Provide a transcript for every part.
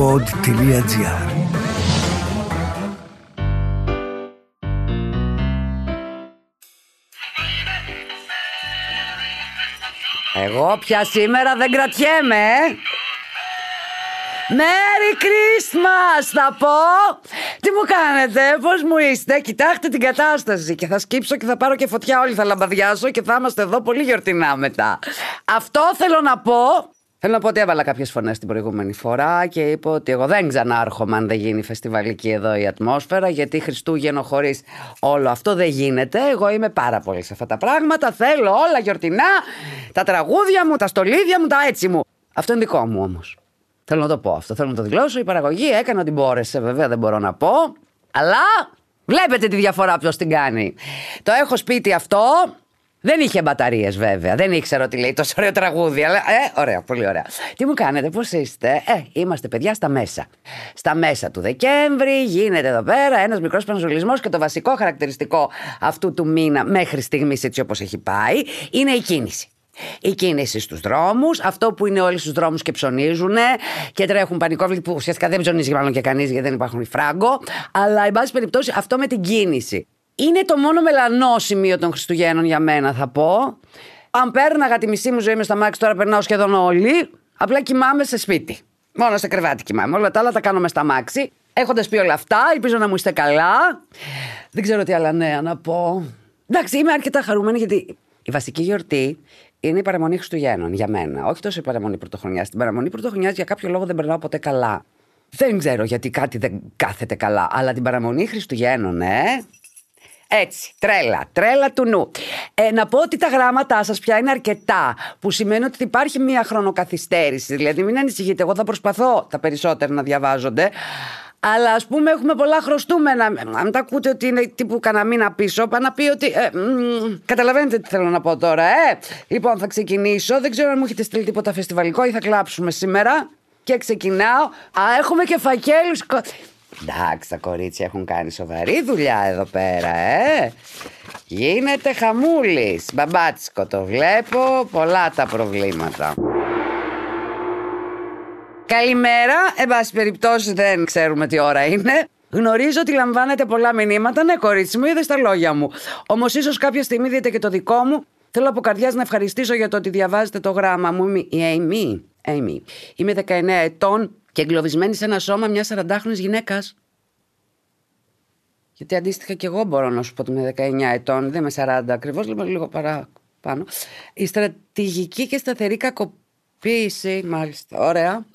pod.gr Εγώ πια σήμερα δεν κρατιέμαι. ε. Merry Christmas θα πω Τι μου κάνετε, πώς μου είστε; Κοιτάξτε την κατάσταση Και θα σκύψω και θα πάρω και φωτιά Όλοι θα λαμπαδιάσω και θα είμαστε εδώ πολύ γιορτινά μετά Αυτό θέλω να πω Θέλω να πω ότι έβαλα κάποιες φωνές την προηγούμενη φορά και είπα ότι εγώ δεν ξανάρχομαι αν δεν γίνει φεστιβαλική εδώ η ατμόσφαιρα. Γιατί Χριστούγεννο χωρίς όλο αυτό δεν γίνεται. Εγώ είμαι πάρα πολύ σε αυτά τα πράγματα. Θέλω όλα γιορτινά. Τα τραγούδια μου, τα στολίδια μου, τα έτσι μου. Αυτό είναι δικό μου όμως. Θέλω να το πω αυτό. Θέλω να το δηλώσω. Η παραγωγή έκανε ό,τι μπόρεσε. Βέβαια δεν μπορώ να πω. Αλλά βλέπετε τη διαφορά ποιος την κάνει. Το έχω σπίτι αυτό. Δεν είχε μπαταρίες βέβαια. Δεν ήξερα ότι λέει τόσο ωραίο τραγούδι. Αλλά ε, ωραία, πολύ ωραία. Τι μου κάνετε, πώς είστε; Ε, είμαστε παιδιά στα μέσα. Στα μέσα του Δεκέμβρη γίνεται εδώ πέρα ένας μικρός πανζουλισμός και το βασικό χαρακτηριστικό αυτού του μήνα μέχρι στιγμής έτσι όπως έχει πάει είναι η κίνηση. Η κίνηση στους δρόμους, αυτό που είναι όλοι στους δρόμους και ψωνίζουν και τρέχουν πανικόβλητοι που ουσιαστικά δεν ψωνίζει μάλλον και κανείς γιατί δεν υπάρχουν φράγκο. Αλλά, εν πάση περιπτώσει, αυτό με την κίνηση. Είναι το μόνο μελανό σημείο των Χριστουγέννων για μένα, θα πω. Αν πέρναγα τη μισή μου ζωή μες στα μάξι, τώρα περνάω σχεδόν όλοι. Απλά κοιμάμαι σε σπίτι. Μόνο σε κρεβάτι κοιμάμαι. Όλα τα άλλα τα κάνω μες στα μάξι. Έχοντας πει όλα αυτά, ελπίζω να μου είστε καλά. Δεν ξέρω τι άλλα νέα να πω. Εντάξει, είμαι αρκετά χαρούμενη γιατί η βασική γιορτή είναι η παραμονή Χριστουγέννων για μένα. Όχι τόσο η παραμονή Πρωτοχρονιάς. Την παραμονή Πρωτοχρονιάς για κάποιο λόγο δεν περνάω ποτέ καλά. Δεν ξέρω γιατί κάτι δεν κάθεται καλά. Αλλά την παραμονή Χριστουγέννων, ε, έτσι, τρέλα, τρέλα του νου. Ε, να πω ότι τα γράμματά σας πια είναι αρκετά, που σημαίνει ότι υπάρχει μία χρονοκαθυστέρηση. Δηλαδή, μην ανησυχείτε, εγώ θα προσπαθώ τα περισσότερα να διαβάζονται. Αλλά ας πούμε, έχουμε πολλά χρωστούμενα. Αν τα ακούτε ότι είναι τύπου κανένα μήνα πίσω, πάει να πει ότι. Ε, μ, καταλαβαίνετε τι θέλω να πω τώρα, ε. Λοιπόν, θα ξεκινήσω. Δεν ξέρω αν μου έχετε στείλει τίποτα φεστιβαλικό ή θα κλάψουμε σήμερα. Και ξεκινάω. Α, έχουμε και φακέλους. Εντάξει, τα κορίτσια έχουν κάνει σοβαρή δουλειά εδώ πέρα, ε. Γίνεται χαμούλης. Μπαμπάτσικο το βλέπω, πολλά τα προβλήματα. Καλημέρα, εν πάση περιπτώσει δεν ξέρουμε τι ώρα είναι. Γνωρίζω ότι λαμβάνετε πολλά μηνύματα. Ναι, κορίτσι μου, είδες τα λόγια μου. Όμως, ίσως κάποια στιγμή δείτε και το δικό μου. Θέλω από καρδιάς να ευχαριστήσω για το ότι διαβάζετε το γράμμα μου. Είμαι η Amy. Amy. Είμαι 19 ετών και εγκλωβισμένη σε ένα σώμα μιας 40χρονη γυναίκας. Γιατί αντίστοιχα και εγώ μπορώ να σου πω ότι είμαι 19 ετών, δεν είμαι 40 ακριβώς, λίγο, λίγο παραπάνω. Η στρατηγική και σταθερή κακοποίηση, μάλιστα, ωραία,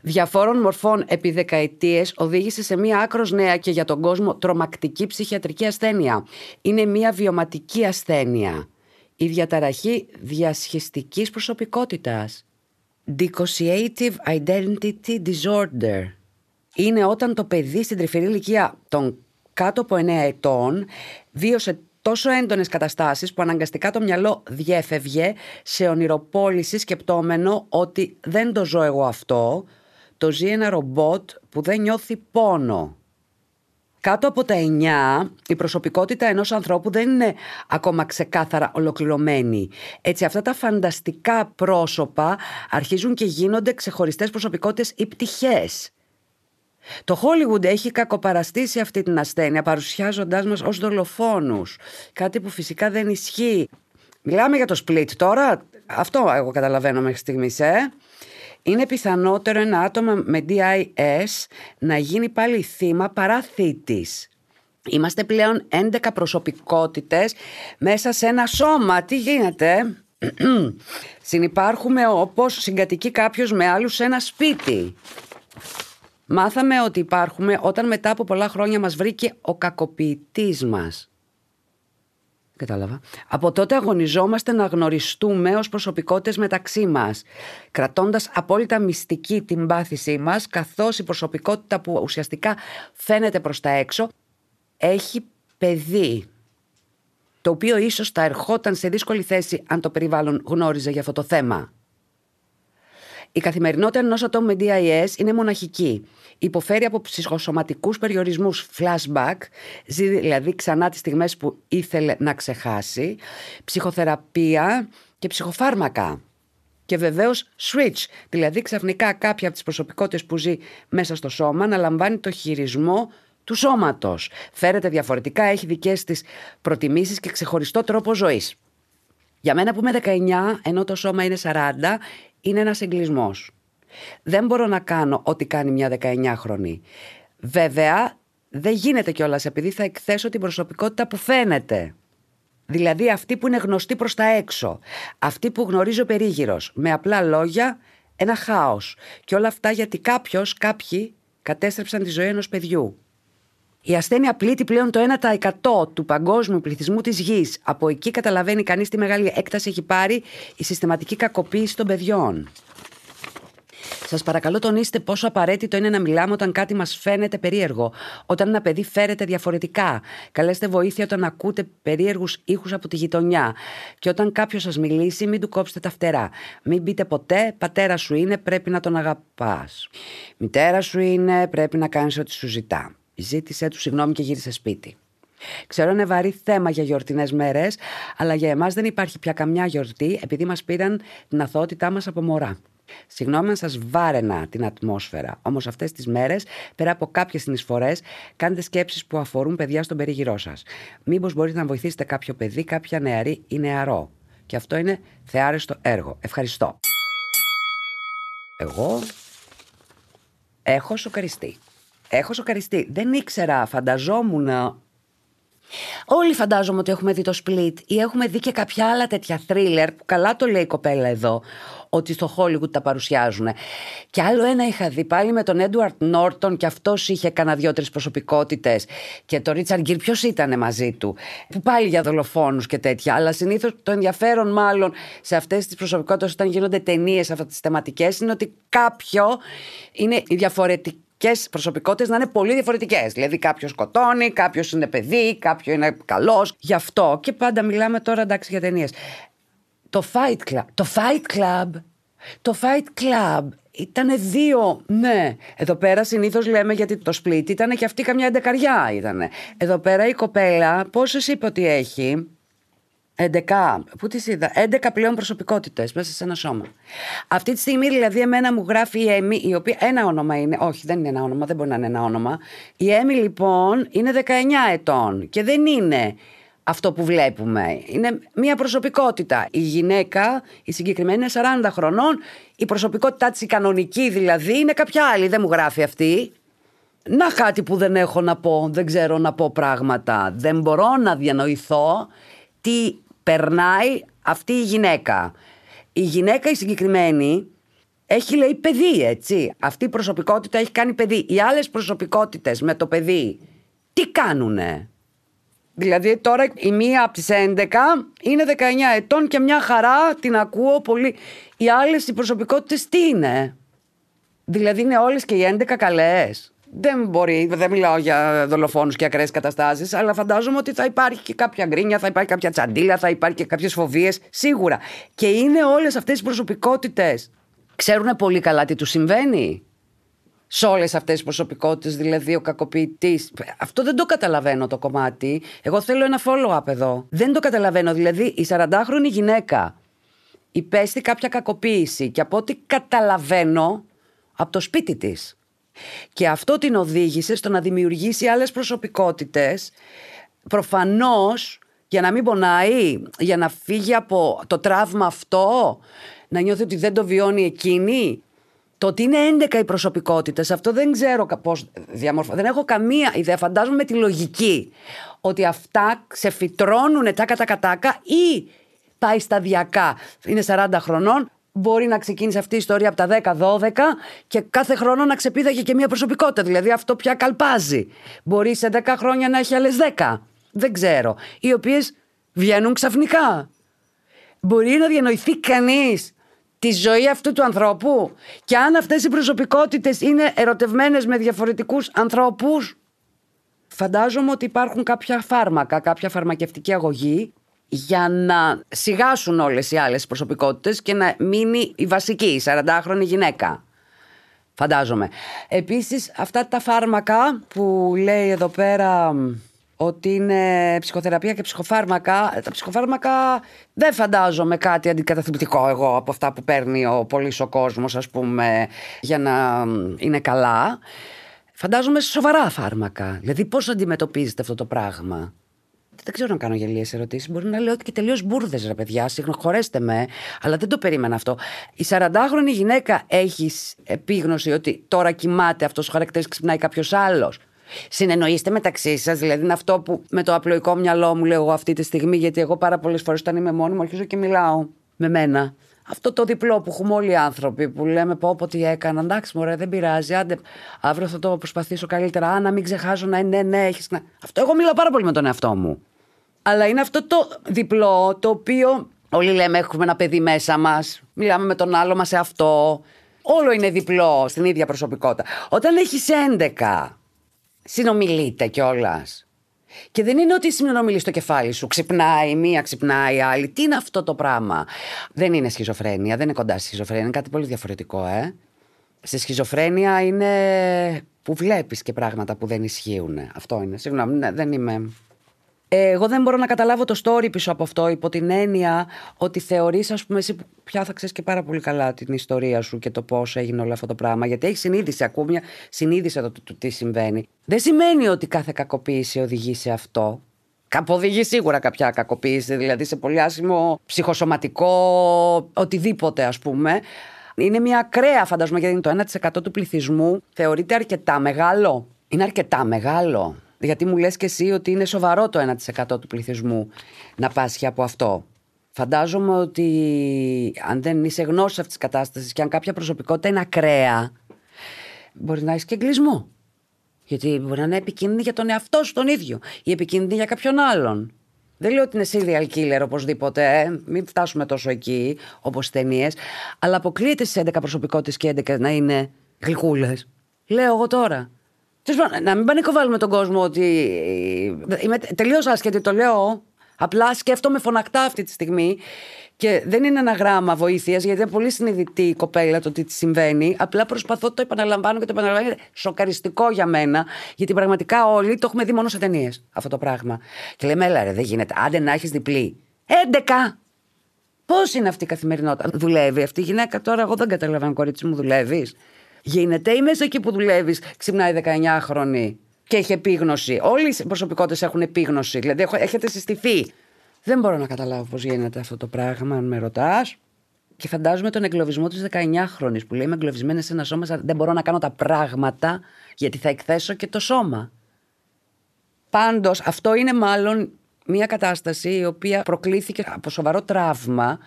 διαφόρων μορφών επί δεκαετίες οδήγησε σε μία άκρος νέα και για τον κόσμο τρομακτική ψυχιατρική ασθένεια. Είναι μία βιωματική ασθένεια. Η διαταραχή διασχιστικής προσωπικότητας. Dissociative Identity Disorder. Είναι όταν το παιδί στην τρυφερή ηλικία των κάτω από 9 ετών βίωσε τόσο έντονες καταστάσεις που αναγκαστικά το μυαλό διέφευγε σε ονειροπόληση σκεπτόμενο ότι δεν το ζω εγώ αυτό, το ζει ένα ρομπότ που δεν νιώθει πόνο. Κάτω από τα 9, η προσωπικότητα ενός ανθρώπου δεν είναι ακόμα ξεκάθαρα ολοκληρωμένη. Έτσι αυτά τα φανταστικά πρόσωπα αρχίζουν και γίνονται ξεχωριστές προσωπικότητες ή πτυχές. Το Hollywood έχει κακοπαραστήσει αυτή την ασθένεια παρουσιάζοντάς μας ως δολοφόνους. Κάτι που φυσικά δεν ισχύει. Μιλάμε για το split τώρα. Αυτό εγώ καταλαβαίνω μέχρι στιγμής, ε. Είναι πιθανότερο ένα άτομο με DIS να γίνει πάλι θύμα παρά θήτης. Είμαστε πλέον 11 προσωπικότητες μέσα σε ένα σώμα. Τι γίνεται; Συνυπάρχουμε όπως συγκατοικεί κάποιος με άλλους σε ένα σπίτι. Μάθαμε ότι υπάρχουμε όταν μετά από πολλά χρόνια μας βρήκε ο κακοποιητής μας. Κατάλαβα. Από τότε αγωνιζόμαστε να γνωριστούμε ως προσωπικότητες μεταξύ μας, κρατώντας απόλυτα μυστική την πάθησή μας, καθώς η προσωπικότητα που ουσιαστικά φαίνεται προς τα έξω έχει παιδί, το οποίο ίσως θα ερχόταν σε δύσκολη θέση αν το περιβάλλον γνώριζε για αυτό το θέμα. Η καθημερινότητα ενός ατόμου με DIS είναι μοναχική. Υποφέρει από ψυχοσωματικούς περιορισμούς flashback, ζει δηλαδή ξανά τις στιγμές που ήθελε να ξεχάσει, ψυχοθεραπεία και ψυχοφάρμακα. Και βεβαίως switch, δηλαδή ξαφνικά κάποια από τις προσωπικότητες που ζει μέσα στο σώμα να λαμβάνει το χειρισμό του σώματος. Φέρεται διαφορετικά, έχει δικές της προτιμήσεις και ξεχωριστό τρόπο ζωής. Για μένα που είμαι 19, ενώ το σώμα είναι 40, είναι ένας εγκλισμός. Δεν μπορώ να κάνω ό,τι κάνει μια 19χρονη. Βέβαια, δεν γίνεται κιόλας επειδή θα εκθέσω την προσωπικότητα που φαίνεται. Δηλαδή αυτή που είναι γνωστή προς τα έξω. Αυτή που γνωρίζει ο περίγυρος. Με απλά λόγια, ένα χάος. Και όλα αυτά γιατί κάποιος, κάποιοι κατέστρεψαν τη ζωή ενός παιδιού. Η ασθένεια πλήττει πλέον το 1% του παγκόσμιου πληθυσμού της γης. Από εκεί καταλαβαίνει κανείς τι μεγάλη έκταση έχει πάρει η συστηματική κακοποίηση των παιδιών. Σας παρακαλώ, τονίστε πόσο απαραίτητο είναι να μιλάμε όταν κάτι μας φαίνεται περίεργο. Όταν ένα παιδί φέρεται διαφορετικά. Καλέστε βοήθεια όταν ακούτε περίεργους ήχους από τη γειτονιά. Και όταν κάποιος σας μιλήσει, μην του κόψετε τα φτερά. Μην πείτε ποτέ, πατέρα σου είναι, πρέπει να τον αγαπάς. Μητέρα σου είναι, πρέπει να κάνεις ό,τι σου ζητά. Ζήτησε του συγγνώμη και γύρισε σπίτι. Ξέρω είναι βαρύ θέμα για γιορτινές μέρες, αλλά για εμάς δεν υπάρχει πια καμιά γιορτή επειδή μας πήραν την αθωότητά μας από μωρά. Συγγνώμη αν σας βάρενα την ατμόσφαιρα. Όμως αυτές τις μέρες, πέρα από κάποιες συνεισφορές, κάνετε σκέψεις που αφορούν παιδιά στον περίγυρό σας. Μήπως μπορείτε να βοηθήσετε κάποιο παιδί, κάποια νεαρή ή νεαρό. Και αυτό είναι θεάρεστο έργο. Ευχαριστώ. Εγώ έχω σοκαριστεί. Έχω σοκαριστεί. Δεν ήξερα, φανταζόμουν Όλοι φαντάζομαι ότι έχουμε δει το Split ή έχουμε δει και κάποια άλλα τέτοια thriller που καλά το λέει η κοπέλα εδώ ότι στο Hollywood τα παρουσιάζουν. Και άλλο ένα είχα δει πάλι με τον Edward Norton και αυτός είχε κανένα δυο-τρεις προσωπικότητες. Και το Richard Gere, ποιος ήταν μαζί του. Που πάλι για δολοφόνους και τέτοια. Αλλά συνήθως το ενδιαφέρον μάλλον σε αυτές τις προσωπικότητες όταν γίνονται ταινίες αυτές τις θεματικές είναι ότι κάποιο είναι διαφορετικό και προσωπικότητες να είναι πολύ διαφορετικές. Δηλαδή, κάποιος σκοτώνει, κάποιος είναι παιδί, κάποιο είναι καλός. Γι' αυτό και πάντα μιλάμε τώρα εντάξει για ταινίες. Το Fight Club. Το Fight Club. Το Fight Club ήταν δύο. Ναι. Εδώ πέρα συνήθως λέμε γιατί το split ήταν και αυτή καμιά εντεκαριά ήταν. Εδώ πέρα η κοπέλα, πόσε είπε ότι έχει. 11. Πού τις είδα, 11 πλέον προσωπικότητες μέσα σε ένα σώμα. Αυτή τη στιγμή δηλαδή εμένα μου γράφει η Έμι, η οποία ένα όνομα είναι. Όχι, δεν είναι ένα όνομα, δεν μπορεί να είναι ένα όνομα. Η Έμι λοιπόν είναι 19 ετών και δεν είναι αυτό που βλέπουμε. Είναι μια προσωπικότητα. Η γυναίκα, η συγκεκριμένη, είναι 40 χρονών. Η προσωπικότητά της, η κανονική δηλαδή, είναι κάποια άλλη. Δεν μου γράφει αυτή. Να κάτι που δεν έχω να πω, δεν ξέρω να πω πράγματα. Δεν μπορώ να διανοηθώ τι περνάει αυτή η γυναίκα. Η γυναίκα η συγκεκριμένη έχει λέει παιδί, έτσι. Αυτή η προσωπικότητα έχει κάνει παιδί. Οι άλλες προσωπικότητες με το παιδί τι κάνουνε; Δηλαδή τώρα η μία από τις 11 είναι 19 ετών και μια χαρά την ακούω πολύ. Οι άλλες οι προσωπικότητες τι είναι; Δηλαδή είναι όλες και οι 11 καλές. Δεν μπορεί, δεν μιλάω για δολοφόνους και ακραίες καταστάσεις, αλλά φαντάζομαι ότι θα υπάρχει και κάποια γκρίνια, θα υπάρχει κάποια τσαντίλα, θα υπάρχει και κάποιες φοβίες. Σίγουρα. Και είναι όλες αυτές οι προσωπικότητες. Ξέρουν πολύ καλά τι τους συμβαίνει; Σε όλες αυτές τις προσωπικότητες, δηλαδή ο κακοποιητής. Αυτό δεν το καταλαβαίνω το κομμάτι. Εγώ θέλω ένα follow-up εδώ. Δεν το καταλαβαίνω. Δηλαδή, η 40χρονη γυναίκα υπέστη κάποια κακοποίηση και από ό,τι καταλαβαίνω από το σπίτι της και αυτό την οδήγησε στο να δημιουργήσει άλλες προσωπικότητες προφανώς για να μην πονάει, για να φύγει από το τραύμα αυτό, να νιώθει ότι δεν το βιώνει εκείνη. Το ότι είναι 11 οι προσωπικότητες, αυτό δεν ξέρω πώς διαμορφώνει. Δεν έχω καμία ιδέα. Φαντάζομαι με τη λογική ότι αυτά ξεφυτρώνουν τάκα τα κατάκα ή πάει σταδιακά. Είναι 40 χρονών, μπορεί να ξεκίνησε αυτή η ιστορία από τα 10-12 και κάθε χρόνο να ξεπίδαγε και μια προσωπικότητα. Δηλαδή αυτό πια καλπάζει. Μπορεί σε 10 χρόνια να έχει άλλες 10. Δεν ξέρω. Οι οποίες βγαίνουν ξαφνικά. Μπορεί να διανοηθεί κανείς τη ζωή αυτού του ανθρώπου; Και αν αυτές οι προσωπικότητες είναι ερωτευμένες με διαφορετικούς ανθρώπους, φαντάζομαι ότι υπάρχουν κάποια φάρμακα, κάποια φαρμακευτική αγωγή για να σιγάσουν όλες οι άλλες προσωπικότητες και να μείνει η βασική, η 40χρονη γυναίκα. Φαντάζομαι. Επίσης αυτά τα φάρμακα που λέει εδώ πέρα ότι είναι ψυχοθεραπεία και ψυχοφάρμακα. Τα ψυχοφάρμακα δεν φαντάζομαι κάτι αντικαταθλιπτικό εγώ από αυτά που παίρνει ο πολύς ο κόσμος ας πούμε για να είναι καλά. Φαντάζομαι σοβαρά φάρμακα. Δηλαδή πώς αντιμετωπίζετε αυτό το πράγμα; Δεν ξέρω να κάνω γελίες ερωτήσεις. Μπορεί να λέω ότι και τελείως μπουρδες, ρε παιδιά. Συγχωρέστε με, αλλά δεν το περίμενα αυτό. Η 40χρονη γυναίκα έχεις επίγνωση ότι τώρα κοιμάται αυτός ο χαρακτήρας ξυπνάει κάποιος άλλος; Συνεννοείστε μεταξύ σας, δηλαδή είναι αυτό που με το απλοϊκό μυαλό μου λέω εγώ αυτή τη στιγμή, γιατί εγώ πάρα πολλές φορές όταν είμαι μόνη μου αρχίζω και μιλάω με μένα. Αυτό το διπλό που έχουμε όλοι οι άνθρωποι που λέμε πω πω τι έκανα. Εντάξει, μωρέ, δεν πειράζει. Άντε, αύριο θα το προσπαθήσω καλύτερα. Α, να μην ξεχάσω να είναι, ναι, ναι, έχεις. Αυτό εγώ μιλάω πάρα πολύ με τον εαυτό μου. Αλλά είναι αυτό το διπλό το οποίο όλοι λέμε έχουμε ένα παιδί μέσα μας. Μιλάμε με τον άλλο μας σε αυτό. Όλο είναι διπλό στην ίδια προσωπικότητα. Όταν έχεις 11, συνομιλείτε κιόλας. Και δεν είναι ότι συνομιλεί στο κεφάλι σου. Ξυπνάει μία, ξυπνάει άλλη. Τι είναι αυτό το πράγμα; Δεν είναι σχιζοφρένεια, δεν είναι κοντά στη σχιζοφρένεια. Είναι κάτι πολύ διαφορετικό, ε. Στη σχιζοφρένεια είναι που βλέπεις και πράγματα που δεν ισχύουν. Αυτό είναι. Συγγνώμη, ναι, δεν είμαι. Ε, εγώ δεν μπορώ να καταλάβω το story πίσω από αυτό, υπό την έννοια ότι θεωρείς, ας πούμε, εσύ πια θα ξέρεις και πάρα πολύ καλά την ιστορία σου και το πώς έγινε όλο αυτό το πράγμα. Γιατί έχεις συνείδηση, ακούω μια συνείδηση εδώ του τι συμβαίνει. Δεν σημαίνει ότι κάθε κακοποίηση οδηγεί σε αυτό. Οδηγεί σίγουρα κάποια κακοποίηση, δηλαδή σε πολύ άσχημο ψυχοσωματικό οτιδήποτε, ας πούμε. Είναι μια ακραία, φαντάζομαι, γιατί είναι το 1% του πληθυσμού. Θεωρείται αρκετά μεγάλο. Είναι αρκετά μεγάλο. Γιατί μου λες και εσύ ότι είναι σοβαρό το 1% του πληθυσμού να πάσχει από αυτό. Φαντάζομαι ότι αν δεν είσαι γνώσης αυτής της κατάστασης και αν κάποια προσωπικότητα είναι ακραία, μπορείς να έχεις και εγκλισμό. Γιατί μπορεί να είναι επικίνδυνη για τον εαυτό σου τον ίδιο ή επικίνδυνη για κάποιον άλλον. Δεν λέω ότι είναι serial killer οπωσδήποτε, ε. μην φτάσουμε τόσο εκεί όπως ταινίες. Αλλά αποκλείεται στις 11 προσωπικότητες και 11 να είναι γλυκούλες. Λέω εγώ τώρα. Να μην πανικοβάλουμε τον κόσμο ότι. Είμαι τελείως άσχετη, το λέω. Απλά σκέφτομαι φωνακτά αυτή τη στιγμή και δεν είναι ένα γράμμα βοήθειας, γιατί είναι πολύ συνειδητή η κοπέλα το τι τη συμβαίνει. Απλά προσπαθώ, το επαναλαμβάνω και το επαναλαμβάνω. Είναι σοκαριστικό για μένα, γιατί πραγματικά όλοι το έχουμε δει μόνο σε ταινίες αυτό το πράγμα. Και λέμε, έλα ρε, δεν γίνεται. Άντε να έχεις διπλή. 11! Πώς είναι αυτή η καθημερινότητα; Δουλεύει αυτή η γυναίκα τώρα, εγώ δεν καταλαβαίνω, κορίτσι μου, δουλεύεις; Γίνεται ή μέσα εκεί που δουλεύεις ξυπνάει 19χρονη και έχει επίγνωση. Όλοι οι προσωπικότητες έχουν επίγνωση. Δηλαδή έχετε συστηθεί. Δεν μπορώ να καταλάβω πώς γίνεται αυτό το πράγμα, αν με ρωτάς. Και φαντάζομαι τον εγκλωβισμό της 19χρονη που λέει: Είμαι εγκλωβισμένη σε ένα σώμα, δεν μπορώ να κάνω τα πράγματα γιατί θα εκθέσω και το σώμα. Πάντως, αυτό είναι μάλλον μια κατάσταση η οποία προκλήθηκε από σοβαρό τραύμα,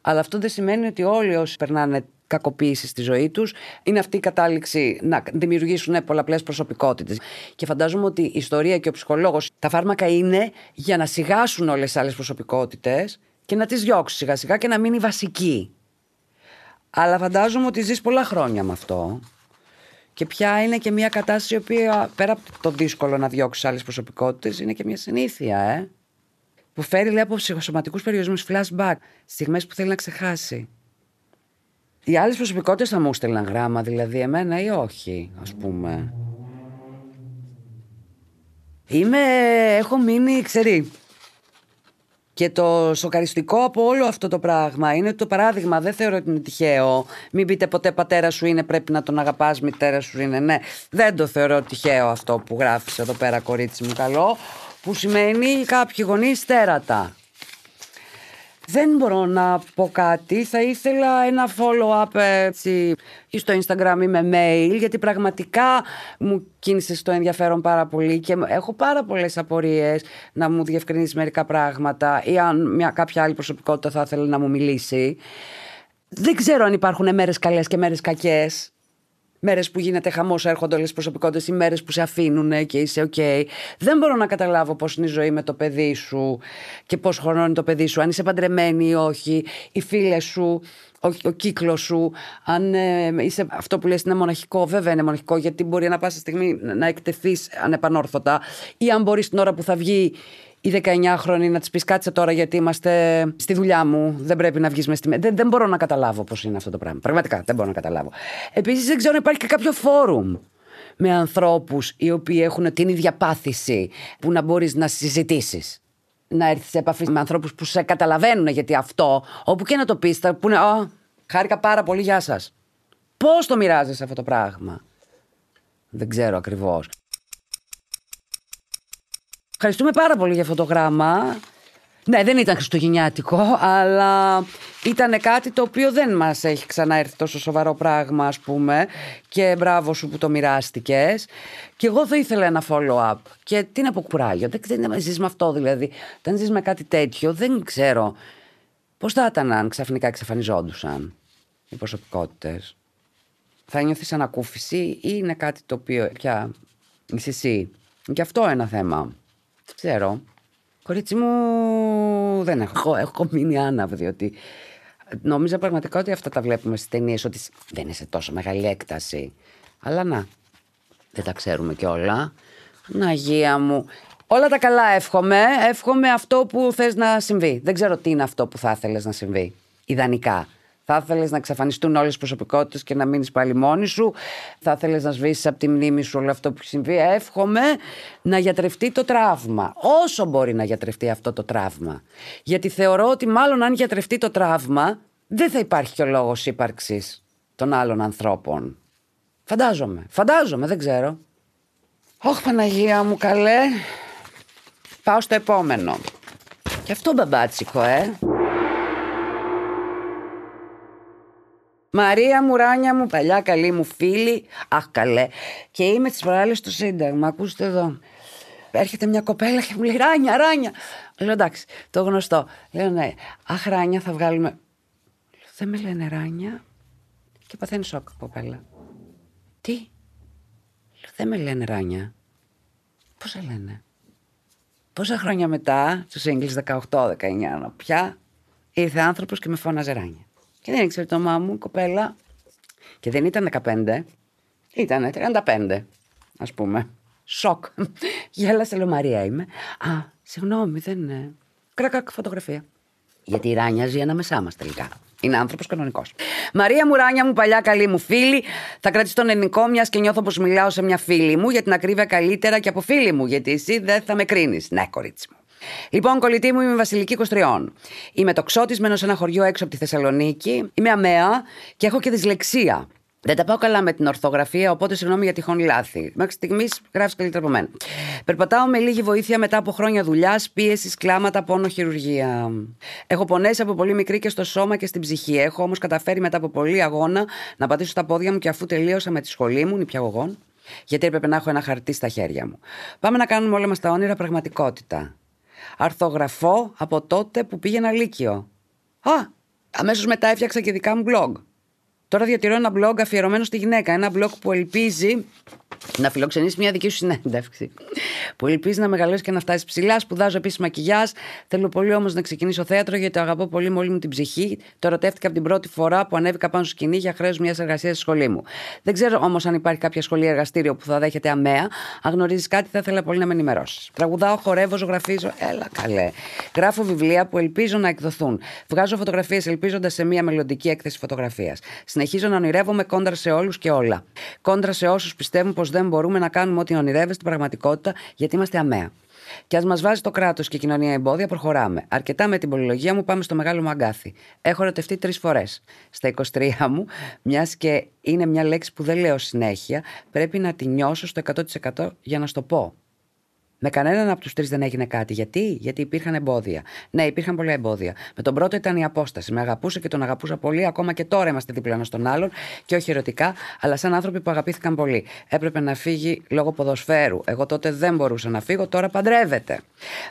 αλλά αυτό δεν σημαίνει ότι όλοι όσοι περνάνε κακοποίηση στη ζωή τους, είναι αυτή η κατάληξη να δημιουργήσουν πολλαπλές προσωπικότητες. Και φαντάζομαι ότι η ιστορία και ο ψυχολόγος, τα φάρμακα είναι για να σιγάσουν όλες τις άλλες προσωπικότητες και να τις διώξει σιγά σιγά και να μείνει βασική. Αλλά φαντάζομαι ότι ζεις πολλά χρόνια με αυτό. Και πια είναι και μια κατάσταση η οποία πέρα από το δύσκολο να διώξεις άλλες προσωπικότητες, είναι και μια συνήθεια, ε. Που φέρει λέει από ψυχοσωματικούς περιορισμούς flashback, στιγμές που θέλει να ξεχάσει. Οι άλλες προσωπικότητες θα μου στέλναν γράμμα, δηλαδή εμένα ή όχι, ας πούμε. Είμαι, έχω μείνει, ξέρει. Και το σοκαριστικό από όλο αυτό το πράγμα είναι το παράδειγμα. Δεν θεωρώ ότι είναι τυχαίο. Μην πείτε ποτέ πατέρα σου είναι, πρέπει να τον αγαπάς, μητέρα σου είναι. Ναι, δεν το θεωρώ τυχαίο αυτό που γράφεις εδώ πέρα, κορίτσι μου, καλό. Που σημαίνει κάποιοι γονείς τέρατα. Δεν μπορώ να πω κάτι. Θα ήθελα ένα follow-up έτσι, ή στο Instagram ή με mail, γιατί πραγματικά μου κίνησε το ενδιαφέρον πάρα πολύ και έχω πάρα πολλές απορίες να μου διευκρινίσει μερικά πράγματα ή αν μια, κάποια άλλη προσωπικότητα θα ήθελε να μου μιλήσει. Δεν ξέρω αν υπάρχουν μέρες καλές και μέρες κακές μέρες που γίνεται χαμός, έρχονται όλες τις προσωπικότητες, ή μέρες που σε αφήνουν και είσαι OK. Δεν μπορώ να καταλάβω πώς είναι η ζωή με το παιδί σου και πώς χρονώνει το παιδί σου, αν είσαι παντρεμένη ή όχι, οι φίλες σου, ο, ο κύκλος σου, αν ε, είσαι αυτό που λες είναι μοναχικό, βέβαια είναι μοναχικό, γιατί μπορεί να πάσα στιγμή να εκτεθείς ανεπανόρθωτα, ή αν μπορείς την ώρα που θα βγει η 19χρονη να της πεις κάτσε τώρα γιατί είμαστε στη δουλειά μου, δεν πρέπει να βγεις μες στη δεν, δεν μπορώ να καταλάβω πώς είναι αυτό το πράγμα. Πραγματικά δεν μπορώ να καταλάβω. Επίσης δεν ξέρω αν υπάρχει και κάποιο φόρουμ με ανθρώπους οι οποίοι έχουν την ίδια πάθηση που να μπορείς να συζητήσεις. Να έρθεις σε επαφή με ανθρώπους που σε καταλαβαίνουν γιατί αυτό, όπου και να το πεις, θα πούνε «Ω, χάρηκα πάρα πολύ, γεια σας». Πώς το μοιράζεσαι αυτό το πράγμα; Δεν ξέρω ακριβώς. Ευχαριστούμε πάρα πολύ για αυτό το γράμμα. Ναι, δεν ήταν χριστουγεννιάτικο, αλλά ήταν κάτι το οποίο δεν μας έχει ξαναέρθει τόσο σοβαρό πράγμα, ας πούμε. Και μπράβο σου που το μοιράστηκες. Και εγώ θα ήθελα ένα follow-up. Και τι να πω, κουράγιο. Δεν, δεν ζεις με αυτό δηλαδή. Όταν ζεις με κάτι τέτοιο, δεν ξέρω. Πώς θα ήταν αν ξαφνικά εξαφανιζόντουσαν οι προσωπικότητες. Θα νιώθεις ανακούφιση ή είναι κάτι το οποίο πια είσαι εσύ. Και αυτό ένα θέμα. Δεν ξέρω. Κορίτσι μου, δεν έχω. Έχω μείνει άναβ, διότι νόμιζα πραγματικά ότι αυτά τα βλέπουμε στις ταινίες, ότι δεν είναι σε τόσο μεγάλη έκταση. Αλλά να, δεν τα ξέρουμε κιόλα. Να, αγία μου. Όλα τα καλά εύχομαι. Εύχομαι αυτό που θες να συμβεί. Δεν ξέρω τι είναι αυτό που θα ήθελες να συμβεί. Ιδανικά. Θα ήθελε να εξαφανιστούν όλες τις προσωπικότητες και να μείνεις πάλι μόνη σου. Θα ήθελε να σβήσεις από τη μνήμη σου όλο αυτό που έχει συμβεί. Εύχομαι να γιατρευτεί το τραύμα. Όσο μπορεί να γιατρευτεί αυτό το τραύμα. Γιατί θεωρώ ότι μάλλον αν γιατρευτεί το τραύμα, δεν θα υπάρχει και ο λόγος ύπαρξης των άλλων ανθρώπων. Φαντάζομαι. Φαντάζομαι, δεν ξέρω. Όχι Παναγία μου καλέ. Πάω στο επόμενο. Και αυτό μπαμπάτσικο, ε. Μαρία Μουράνια μου, παλιά καλή μου φίλη. Αχ, καλέ. Και είμαι τι προάλλες στο Σύνταγμα. Ακούστε εδώ. Έρχεται μια κοπέλα και μου λέει Ράνια, Ράνια. Λέω εντάξει, το γνωστό. Λέω ναι, Αχ, Ράνια, θα βγάλουμε. Λέω, δεν με λένε Ράνια. Και παθαίνεις σοκ, κοπέλα. Τι; Λέω, δεν με λένε Ράνια. Πώς σε λένε; Πόσα χρόνια μετά, τους Έγγλε 18-19, πια ήρθε άνθρωπος και με φώναζε Ράνια. Και δεν ήξερε το όνομά μου, κοπέλα. Και δεν ήταν 15, ήταν 35, ας πούμε. Σοκ. Γέλασε, λέω Μαρία είμαι. Α, συγγνώμη, δεν είναι. Κρακακ φωτογραφία. Γιατί η Ράνια ζει ανάμεσά μας τελικά. Είναι άνθρωπος κανονικός. Μαρία μου, Ράνια μου, παλιά καλή μου φίλη. Θα κρατήσω τον ελληνικό, μιας και νιώθω πως μιλάω σε μια φίλη μου για την ακρίβεια καλύτερα και από φίλη μου. Γιατί εσύ δεν θα με κρίνεις. Ναι, κορίτσι μου. Λοιπόν, κολλητή μου, είμαι η Βασιλική Κοστριών. Είμαι τοξότη, μένω σε ένα χωριό έξω από τη Θεσσαλονίκη. Είμαι αμαία και έχω και δυσλεξία. Δεν τα πάω καλά με την ορθογραφία, οπότε συγγνώμη για τυχόν λάθη. Μέχρι στιγμής γράφεις καλύτερα από μένα. Περπατάω με λίγη βοήθεια μετά από χρόνια δουλειάς, πίεσης, κλάματα, πόνο, χειρουργία. Έχω πονέσει από πολύ μικρή και στο σώμα και στην ψυχή. Έχω όμως καταφέρει μετά από πολύ αγώνα να πατήσω στα πόδια μου και αφού τελείωσα με τη σχολή μου, νηπιαγωγών, γιατί έπρεπε να έχω ένα χαρτί στα χέρια μου. Πάμε να κάνουμε όλα μας τα όνειρα πραγματικότητα αρθογραφώ από τότε που πήγαινα Λύκειο. Α, αμέσως μετά έφτιαξα και δικά μου blog. Τώρα διατηρώ ένα blog αφιερωμένο στη γυναίκα. Ένα blog που ελπίζει να φιλοξενήσει μια δική σου συνέντευξη. Που ελπίζει να μεγαλώσει και να φτάσει ψηλά. Σπουδάζω επίσης μακιγιά. Θέλω πολύ όμως να ξεκινήσω θέατρο γιατί το αγαπώ πολύ με όλη μου την ψυχή. Το ερωτεύτηκα από την πρώτη φορά που ανέβηκα πάνω στο σκηνή για χρέος μιας εργασίας στη σχολή μου. Δεν ξέρω όμως αν υπάρχει κάποια σχολή εργαστήριο που θα δέχεται αμαία. Αν γνωρίζεις κάτι, θα ήθελα πολύ να με ενημερώσεις. Τραγουδάω, χορεύω, ζωγραφίζω. Έλα καλέ. Γράφω βιβλία που ελπίζω να εκδοθούν. Βγάζω φωτογραφίες ελπίζοντας σε μια μελλοντική έκθεση φωτογραφίας. Συνεχίζω να ονειρεύομαι κόντρα σε όλους και όλα. Κόντρα σε όσους πιστεύουν πως δεν μπορούμε να κάνουμε ό,τι ονειρεύεστε στην πραγματικότητα γιατί είμαστε αμαία. Και ας μας βάζει το κράτος και η κοινωνία εμπόδια, προχωράμε. Αρκετά με την πολυλογία μου, πάμε στο μεγάλο μου αγκάθι. Έχω ερωτευτεί τρεις φορές. Στα 23 μου, μιας και είναι μια λέξη που δεν λέω συνέχεια, πρέπει να τη νιώσω στο 100% για να στο πω. Με κανέναν από τους τρεις δεν έγινε κάτι. Γιατί; Γιατί υπήρχαν εμπόδια. Ναι, υπήρχαν πολλά εμπόδια. Με τον πρώτο ήταν η απόσταση. Με αγαπούσα και τον αγαπούσα πολύ. Ακόμα και τώρα είμαστε δίπλα ένας στον άλλον. Και όχι ερωτικά, αλλά σαν άνθρωποι που αγαπήθηκαν πολύ. Έπρεπε να φύγει λόγω ποδοσφαίρου. Εγώ τότε δεν μπορούσα να φύγω, τώρα παντρεύεται.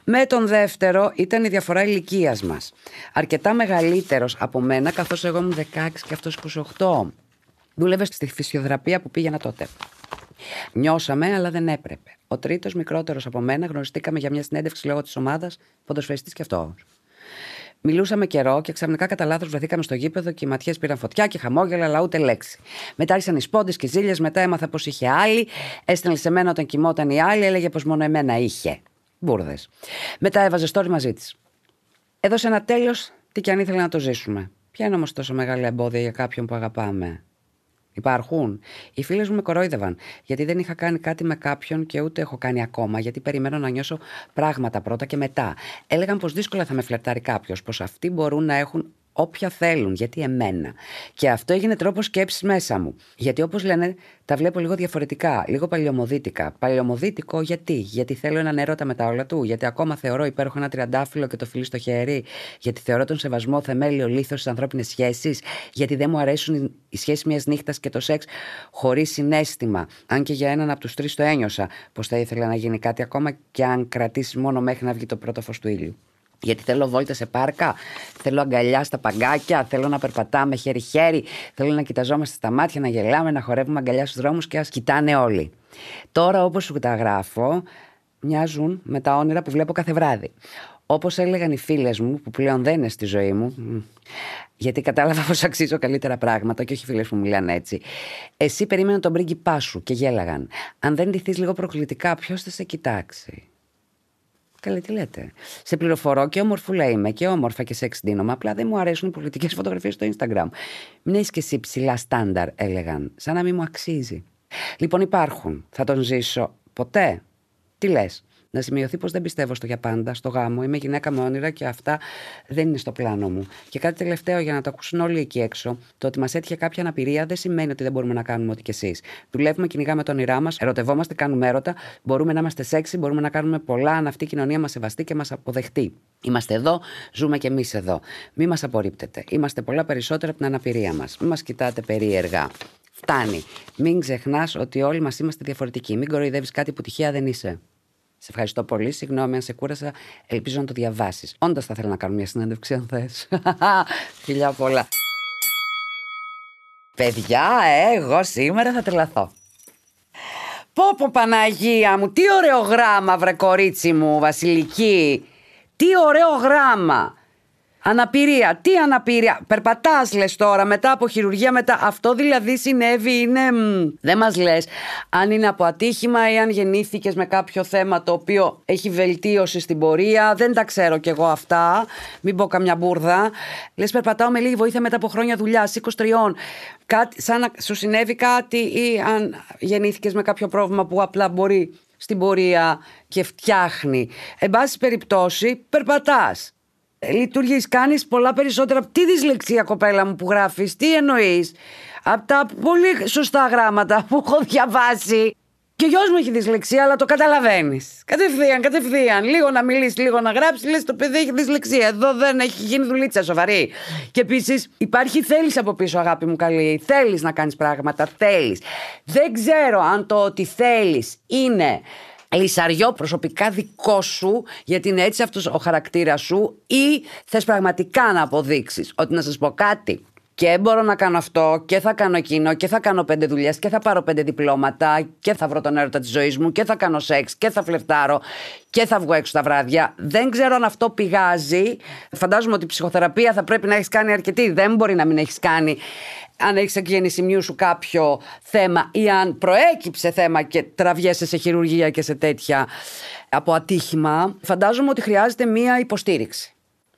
Με τον δεύτερο ήταν η διαφορά ηλικίας μας. Αρκετά μεγαλύτερος από μένα, καθώς εγώ ήμουν 16 και αυτός 28. Δούλευε στη φυσιοθεραπεία που πήγαινα τότε. Νιώσαμε, αλλά δεν έπρεπε. Ο τρίτος, μικρότερος από μένα, γνωριστήκαμε για μια συνέντευξη λόγω της ομάδας, ποδοσφαιριστή και αυτός. Μιλούσαμε καιρό και ξαφνικά κατά λάθος βρεθήκαμε στο γήπεδο και οι ματιές πήραν φωτιά και χαμόγελα, αλλά ούτε λέξη. Μετά άρχισαν οι σπόντες και ζήλια, μετά έμαθα πως είχε άλλη, έστειλε σε μένα όταν κοιμόταν η άλλη, έλεγε πως μόνο εμένα είχε. Μπούρδε. Μετά έβαζε story μαζί της. Έδωσε ένα τέλος, τι κι αν ήθελε να το ζήσουμε. Ποια είναι όμως τόσο μεγάλη εμπόδια για κάποιον που αγαπάμε; Υπάρχουν. Οι φίλες μου με κορόιδευαν. Γιατί δεν είχα κάνει κάτι με κάποιον και ούτε έχω κάνει ακόμα. Γιατί περιμένω να νιώσω πράγματα πρώτα και μετά. Έλεγαν πως δύσκολα θα με φλερτάρει κάποιος. Πως αυτοί μπορούν να έχουν όποια θέλουν, γιατί εμένα. Και αυτό έγινε τρόπο σκέψης μέσα μου. Γιατί όπως λένε, τα βλέπω λίγο διαφορετικά, λίγο παλιωμοδίτικα. Παλιωμοδίτικο γιατί, γιατί θέλω έναν έρωτα με τα όλα του, γιατί ακόμα θεωρώ υπέροχο ένα τριαντάφυλλο και το φιλί στο χέρι, γιατί θεωρώ τον σεβασμό θεμέλιο λίθος στις ανθρώπινες σχέσεις, γιατί δεν μου αρέσουν οι σχέσεις μιας νύχτας και το σεξ χωρίς συνέστημα. Αν και για έναν από τους τρεις το ένιωσα, πως θα ήθελα να γίνει κάτι ακόμα και αν κρατήσει μόνο μέχρι να βγει το πρώτο φως του ήλιου. Γιατί θέλω βόλτα σε πάρκα, θέλω αγκαλιά στα παγκάκια, θέλω να περπατάμε χέρι-χέρι, θέλω να κοιταζόμαστε στα μάτια, να γελάμε, να χορεύουμε αγκαλιά στους δρόμους και ας κοιτάνε όλοι. Τώρα, όπως σου τα γράφω, μοιάζουν με τα όνειρα που βλέπω κάθε βράδυ. Όπως έλεγαν οι φίλες μου, που πλέον δεν είναι στη ζωή μου, γιατί κατάλαβα πως αξίζω καλύτερα πράγματα και όχι φίλες που μιλάνε έτσι. Εσύ περίμενε τον πρίγκιπά σου και γέλαγαν. Αν δεν ντυθείς λίγο προκλητικά, ποιος θα σε κοιτάξει; Καλή, τι λέτε. Σε πληροφορώ και ομορφούλα είμαι και όμορφα και σεξ δίνομαι. Απλά δεν μου αρέσουν οι πολιτικές φωτογραφίες στο Instagram. Μην έχει και εσύ ψηλά στάνταρ, έλεγαν. Σαν να μην μου αξίζει. Λοιπόν, υπάρχουν. Θα τον ζήσω ποτέ. Τι λες να σημειωθεί πως δεν πιστεύω στο για πάντα, στο γάμο. Είμαι γυναίκα με όνειρα και αυτά δεν είναι στο πλάνο μου. Και κάτι τελευταίο για να το ακούσουν όλοι εκεί έξω. Το ότι μας έτυχε κάποια αναπηρία δεν σημαίνει ότι δεν μπορούμε να κάνουμε ό,τι κι εσείς. Δουλεύουμε, κυνηγάμε το όνειρά μας, ερωτευόμαστε, κάνουμε έρωτα, μπορούμε να είμαστε σεξι, μπορούμε να κάνουμε πολλά αν αυτή η κοινωνία μας σεβαστεί και μας αποδεχτεί. Είμαστε εδώ, ζούμε κι εμείς εδώ. Μην μας απορρίπτετε. Είμαστε πολλά περισσότερα από την αναπηρία μας. Μην μας κοιτάτε περίεργα. Φτάνει. Μην ξεχνάς ότι όλοι μας είμαστε διαφορετικοί. Μην κοροϊδεύεις κάτι που τυχαία δεν είσαι. Σε ευχαριστώ πολύ. Συγγνώμη αν σε κούρασα. Ελπίζω να το διαβάσεις. Όντας θα ήθελα να κάνω μια συνέντευξη, αν θες. Φιλιά πολλά. Παιδιά, εγώ σήμερα θα τρελαθώ. Πω πω Παναγία μου, τι ωραίο γράμμα βρε κορίτσι μου, Βασιλική. Τι ωραίο γράμμα. Αναπηρία. Τι αναπηρία; Περπατάς, λες τώρα, μετά από χειρουργία, μετά. Αυτό δηλαδή συνέβη, είναι. Δεν μας λες αν είναι από ατύχημα ή αν γεννήθηκες με κάποιο θέμα το οποίο έχει βελτίωση στην πορεία. Δεν τα ξέρω κι εγώ αυτά. Μην πω καμιά μπουρδα. Λες, περπατάω με λίγη βοήθεια μετά από χρόνια δουλειά, 23. Κάτι, σαν να σου συνέβη κάτι ή αν γεννήθηκες με κάποιο πρόβλημα που απλά μπορεί στην πορεία και φτιάχνει. Εν πάση περιπτώσει, περπατάς λειτουργείς, κάνεις πολλά περισσότερα. Τι δυσλεξία, κοπέλα μου, που γράφεις, τι εννοείς; Από τα πολύ σωστά γράμματα που έχω διαβάσει. Και ο γιος μου έχει δυσλεξία, αλλά το καταλαβαίνεις. Κατευθείαν, κατευθείαν. Λίγο να μιλήσεις, λίγο να γράψεις, λες το παιδί έχει δυσλεξία. Εδώ δεν έχει γίνει δουλίτσα σοβαρή. Και επίσης υπάρχει θέλει από πίσω, αγάπη μου καλή. Θέλεις να κάνεις πράγματα, θέλεις. Δεν ξέρω αν το ότι θέλεις είναι λυσαριό προσωπικά δικό σου, γιατί είναι έτσι αυτός ο χαρακτήρας σου, ή θες πραγματικά να αποδείξεις ότι να σας πω κάτι. Και μπορώ να κάνω αυτό και θα κάνω εκείνο και θα κάνω πέντε δουλειές και θα πάρω πέντε διπλώματα και θα βρω τον έρωτα της ζωής μου και θα κάνω σεξ και θα φλερτάρω και θα βγω έξω τα βράδια. Δεν ξέρω αν αυτό πηγάζει. Φαντάζομαι ότι η ψυχοθεραπεία θα πρέπει να έχεις κάνει αρκετή. Δεν μπορεί να μην έχεις κάνει αν έχεις εκγέννηση σου κάποιο θέμα ή αν προέκυψε θέμα και τραβιέσαι σε χειρουργία και σε τέτοια από ατύχημα, φαντάζομαι ότι χρειάζεται μία υποστήριξη.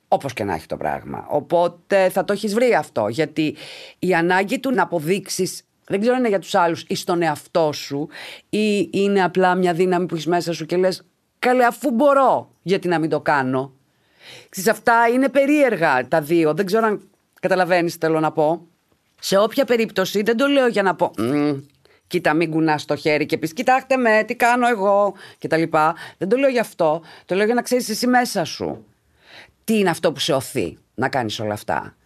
Όπως και να έχει το πράγμα. Οπότε θα το έχεις βρει αυτό. Γιατί η ανάγκη του να αποδείξεις δεν ξέρω αν είναι για τους άλλους ή στον εαυτό σου, ή είναι απλά μια δύναμη που έχεις μέσα σου και λες: Καλέ, αφού μπορώ, γιατί να μην το κάνω. Ξέρεις, αυτά είναι περίεργα τα δύο. Δεν ξέρω αν καταλαβαίνεις τι θέλω να πω. Σε όποια περίπτωση δεν το λέω για να πω. Κοίτα, μην κουνάς το χέρι και πεις: Κοιτάξτε με, τι κάνω εγώ κτλ. Δεν το λέω γι' αυτό. Το λέω για να ξέρεις εσύ μέσα σου. Τι είναι αυτό που σε οθεί να κάνεις όλα αυτά.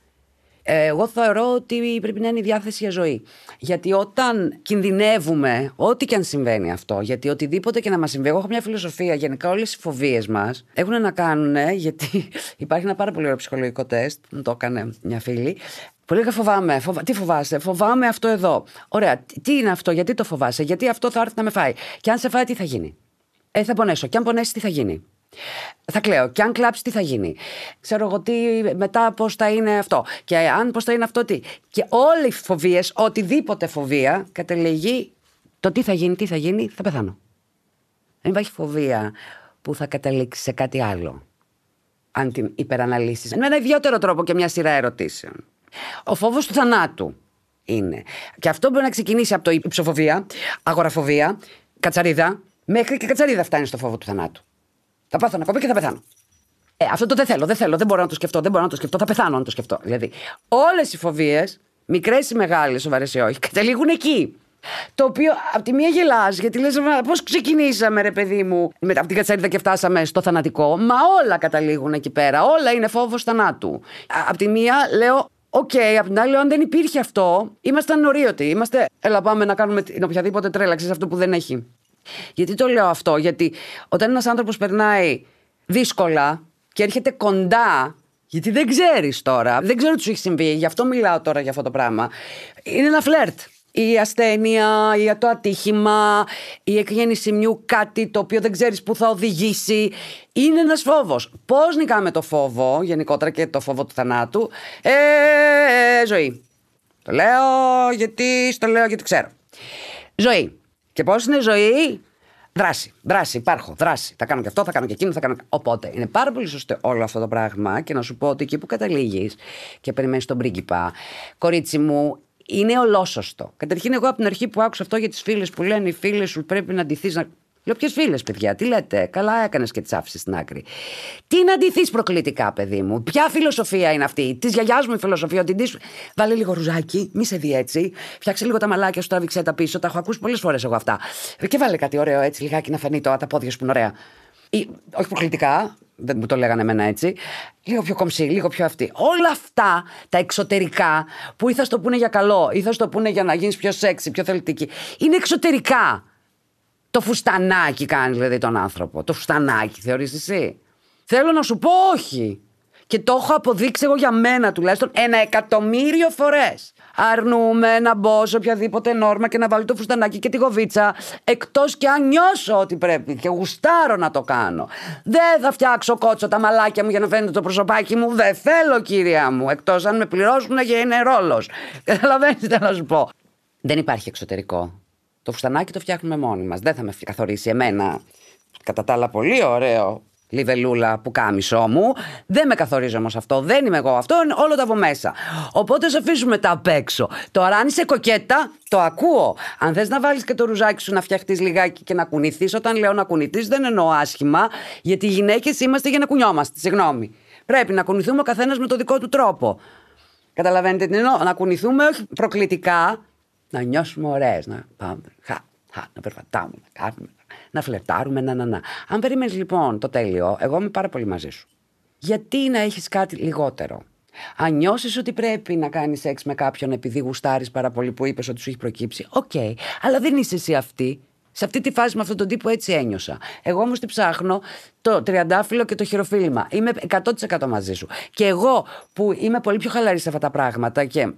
Ε, εγώ θεωρώ ότι πρέπει να είναι η διάθεση για ζωή. Γιατί όταν κινδυνεύουμε, ό,τι και αν συμβαίνει αυτό, γιατί οτιδήποτε και να μας συμβεί, εγώ έχω μια φιλοσοφία. Γενικά, όλες οι φοβίες μας έχουν να κάνουν, γιατί υπάρχει ένα πάρα πολύ ωραίο ψυχολογικό τεστ, μου το έκανε μια φίλη, Πολύ λίγα φοβάμαι. Φοβα... Τι φοβάσαι, Φοβάμαι αυτό εδώ. Ωραία. Τι είναι αυτό, γιατί το φοβάσαι, Γιατί αυτό θα έρθει να με φάει. Και αν σε φάει, τι θα γίνει. Ε, θα πονέσω. Και αν πονέσει, τι θα γίνει. Θα κλαίω. Και αν κλάψει, τι θα γίνει; Ξέρω εγώ τι μετά πώς θα είναι αυτό. Και αν πώς θα είναι αυτό, τι; Και όλε οι φοβίες, οτιδήποτε φοβία, καταλήγει το τι θα γίνει, τι θα γίνει, θα πεθάνω. Δεν υπάρχει φοβία που θα καταλήξει σε κάτι άλλο. Αν την υπεραναλύσεις. Με ένα ιδιαίτερο τρόπο και μια σειρά ερωτήσεων. Ο φόβος του θανάτου. είναι. Και αυτό μπορεί να ξεκινήσει από το υψοφοβία, αγοραφοβία, κατσαρίδα, μέχρι και κατσαρίδα φτάνει στο φόβο του θανάτου. Θα πάθω ένα κόμπι και θα πεθάνω. Ε, αυτό το δεν θέλω, δεν θέλω, δεν μπορώ να το σκεφτώ, δεν μπορώ να το σκεφτώ, θα πεθάνω να το σκεφτώ. Δηλαδή, όλες οι φοβίες, μικρές ή μεγάλες, σοβαρές ή όχι, καταλήγουν εκεί. Το οποίο από τη μία γελάς, γιατί λες, πώς ξεκινήσαμε, ρε παιδί μου, μετά από την κατσαρίδα και φτάσαμε στο θανατικό. Μα όλα καταλήγουν εκεί πέρα. Όλα είναι φόβος θανάτου. Απ' τη μία λέω, Οκ, okay, απ' την άλλη, αν δεν υπήρχε αυτό, ήμασταν ορίωτοι. Είμαστε, έλα πάμε να κάνουμε την οποιαδήποτε τρέλα, σε αυτό που δεν έχει. Γιατί το λέω αυτό, Γιατί όταν ένας άνθρωπος περνάει δύσκολα και έρχεται κοντά γιατί δεν ξέρεις τώρα, δεν ξέρω τι σου έχει συμβεί, γι' αυτό μιλάω τώρα για αυτό το πράγμα. Είναι ένα φλερτ η ασθένεια, ή το ατύχημα, η εκγέννηση μιου κάτι το οποίο δεν ξέρεις που θα οδηγήσει. Είναι ένας φόβος. Πώς νικάμε το φόβο, γενικότερα και το φόβο του θανάτου; Ε, ζωή. Το λέω γιατί, το λέω γιατί ξέρω. Ζωή. Και πώς είναι ζωή, Δράση, δράση, υπάρχω, δράση. Θα κάνω και αυτό, θα κάνω και εκείνο, θα κάνω. Οπότε είναι πάρα πολύ σωστό όλο αυτό το πράγμα και να σου πω ότι εκεί που καταλήγεις και περιμένεις τον πρίγκιπα, κορίτσι μου, είναι ολόσωστο. Καταρχήν, εγώ από την αρχή που άκουσα αυτό για τις φίλες που λένε οι φίλες σου πρέπει να αντιθεί να. Λέω, ποιε φίλες, παιδιά, τι λέτε. Καλά έκανες και τις άφησες στην άκρη. Τι να αντιθεί προκλητικά, παιδί μου. Ποια φιλοσοφία είναι αυτή. Της γιαγιάς μου η φιλοσοφία. Ότι της... Βάλε λίγο ρουζάκι, μη σε δει έτσι. Φτιάξε λίγο τα μαλάκια σου, τράβηξε τα πίσω. Τα έχω ακούσει πολλές φορές εγώ αυτά. Και βάλε κάτι ωραίο έτσι, λιγάκι να φανεί το, τα πόδια σου που είναι ωραία. Ή, όχι προκλητικά, δεν μου το λέγανε εμένα έτσι. Λίγο πιο κομψή, λίγο πιο αυτή. Όλα αυτά τα εξωτερικά που ή θα στο πούνε για καλό, ή θα στο πούνε για να γίνεις πιο σεξι, πιο θελητική, είναι εξωτερικά. Το φουστανάκι κάνει δηλαδή τον άνθρωπο. Το φουστανάκι, θεωρείς εσύ; Θέλω να σου πω όχι. Και το έχω αποδείξει εγώ για μένα τουλάχιστον ένα εκατομμύριο φορές. Αρνούμε να μπω σε οποιαδήποτε νόρμα και να βάλω το φουστανάκι και τη γοβίτσα. Εκτός και αν νιώσω ότι πρέπει και γουστάρω να το κάνω. Δεν θα φτιάξω κότσο τα μαλάκια μου για να φαίνεται το προσωπάκι μου. Δεν θέλω, κυρία μου. Εκτός αν με πληρώσουν για είναι ρόλο. Καταλαβαίνετε να σου πω; Δεν υπάρχει εξωτερικό. Το φουστανάκι το φτιάχνουμε μόνοι μας. Δεν θα με καθορίσει εμένα. Κατά τα άλλα, πολύ ωραίο λιβελούλα που κάμισό μου. Δεν με καθορίζω όμως αυτό. Δεν είμαι εγώ αυτό. Είναι όλο το από μέσα. Οπότε σε αφήσουμε τα απ' έξω. Τώρα, αν είσαι κοκέτα, το ακούω. Αν θες να βάλεις και το ρουζάκι σου να φτιαχτείς λιγάκι και να κουνηθείς, όταν λέω να κουνηθείς, δεν εννοώ άσχημα, γιατί οι γυναίκες είμαστε για να κουνιόμαστε. Συγγνώμη. Πρέπει να κουνηθούμε ο καθένας με το δικό του τρόπο. Καταλαβαίνετε τι εννοώ; Να κουνηθούμε όχι προκλητικά, να νιώσουμε ωραίες. Να πάμε. Χα, χα, να περπατάμε, να κάνουμε να φλερτάρουμε, να, να, να. Αν περιμένεις λοιπόν το τέλειο, εγώ είμαι πάρα πολύ μαζί σου. Γιατί να έχεις κάτι λιγότερο; Αν νιώσεις ότι πρέπει να κάνεις σεξ με κάποιον επειδή γουστάρεις πάρα πολύ που είπες ότι σου έχει προκύψει, OK. Okay. Αλλά δεν είσαι εσύ αυτή. Σε αυτή τη φάση με αυτόν τον τύπο έτσι ένιωσα. Εγώ όμως τη ψάχνω το τριαντάφυλλο και το χειροφύλημα. Είμαι 100% μαζί σου. Και εγώ που είμαι πολύ πιο χαλαρή σε αυτά τα πράγματα και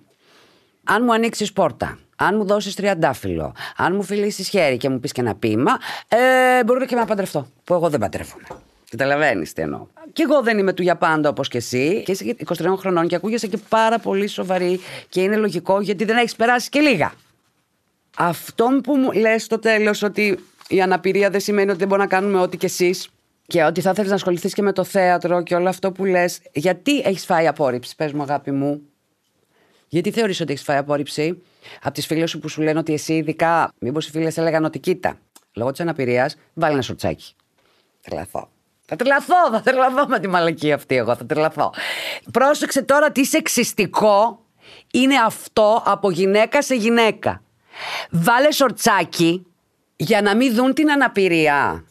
αν μου ανοίξεις πόρτα αν μου δώσεις τριαντάφυλλο, αν μου φιλήσεις χέρι και μου πεις και ένα ποίημα, ε, μπορώ και να παντρευτώ. Που εγώ δεν παντρεύομαι. Καταλαβαίνεις τι εννοώ. Και εγώ δεν είμαι του για πάντα όπως και εσύ. Και είσαι 23 χρονών και ακούγεσαι και πάρα πολύ σοβαρή. Και είναι λογικό γιατί δεν έχεις περάσει και λίγα. Αυτό που μου λες στο τέλος ότι η αναπηρία δεν σημαίνει ότι δεν μπορούμε να κάνουμε ό,τι κι εσείς και ότι θα ήθελε να ασχοληθείς και με το θέατρο και όλο αυτό που λες. Γιατί έχεις φάει απόρριψη, πες μου, αγάπη μου; Γιατί θεωρείς ότι έχεις φάει απόρριψη από τις φίλες σου που σου λένε ότι εσύ ειδικά, μήπως οι φίλες έλεγαν ότι κοίτα, λόγω της αναπηρίας, βάλει ένα σορτσάκι. Τρελαθώ. Θα τρελαθώ, θα τρελαθώ με τη μαλακή αυτή εγώ, θα τρελαθώ. Πρόσεξε τώρα τι σεξιστικό είναι αυτό από γυναίκα σε γυναίκα. Βάλε σορτσάκι για να μην δουν την αναπηρία.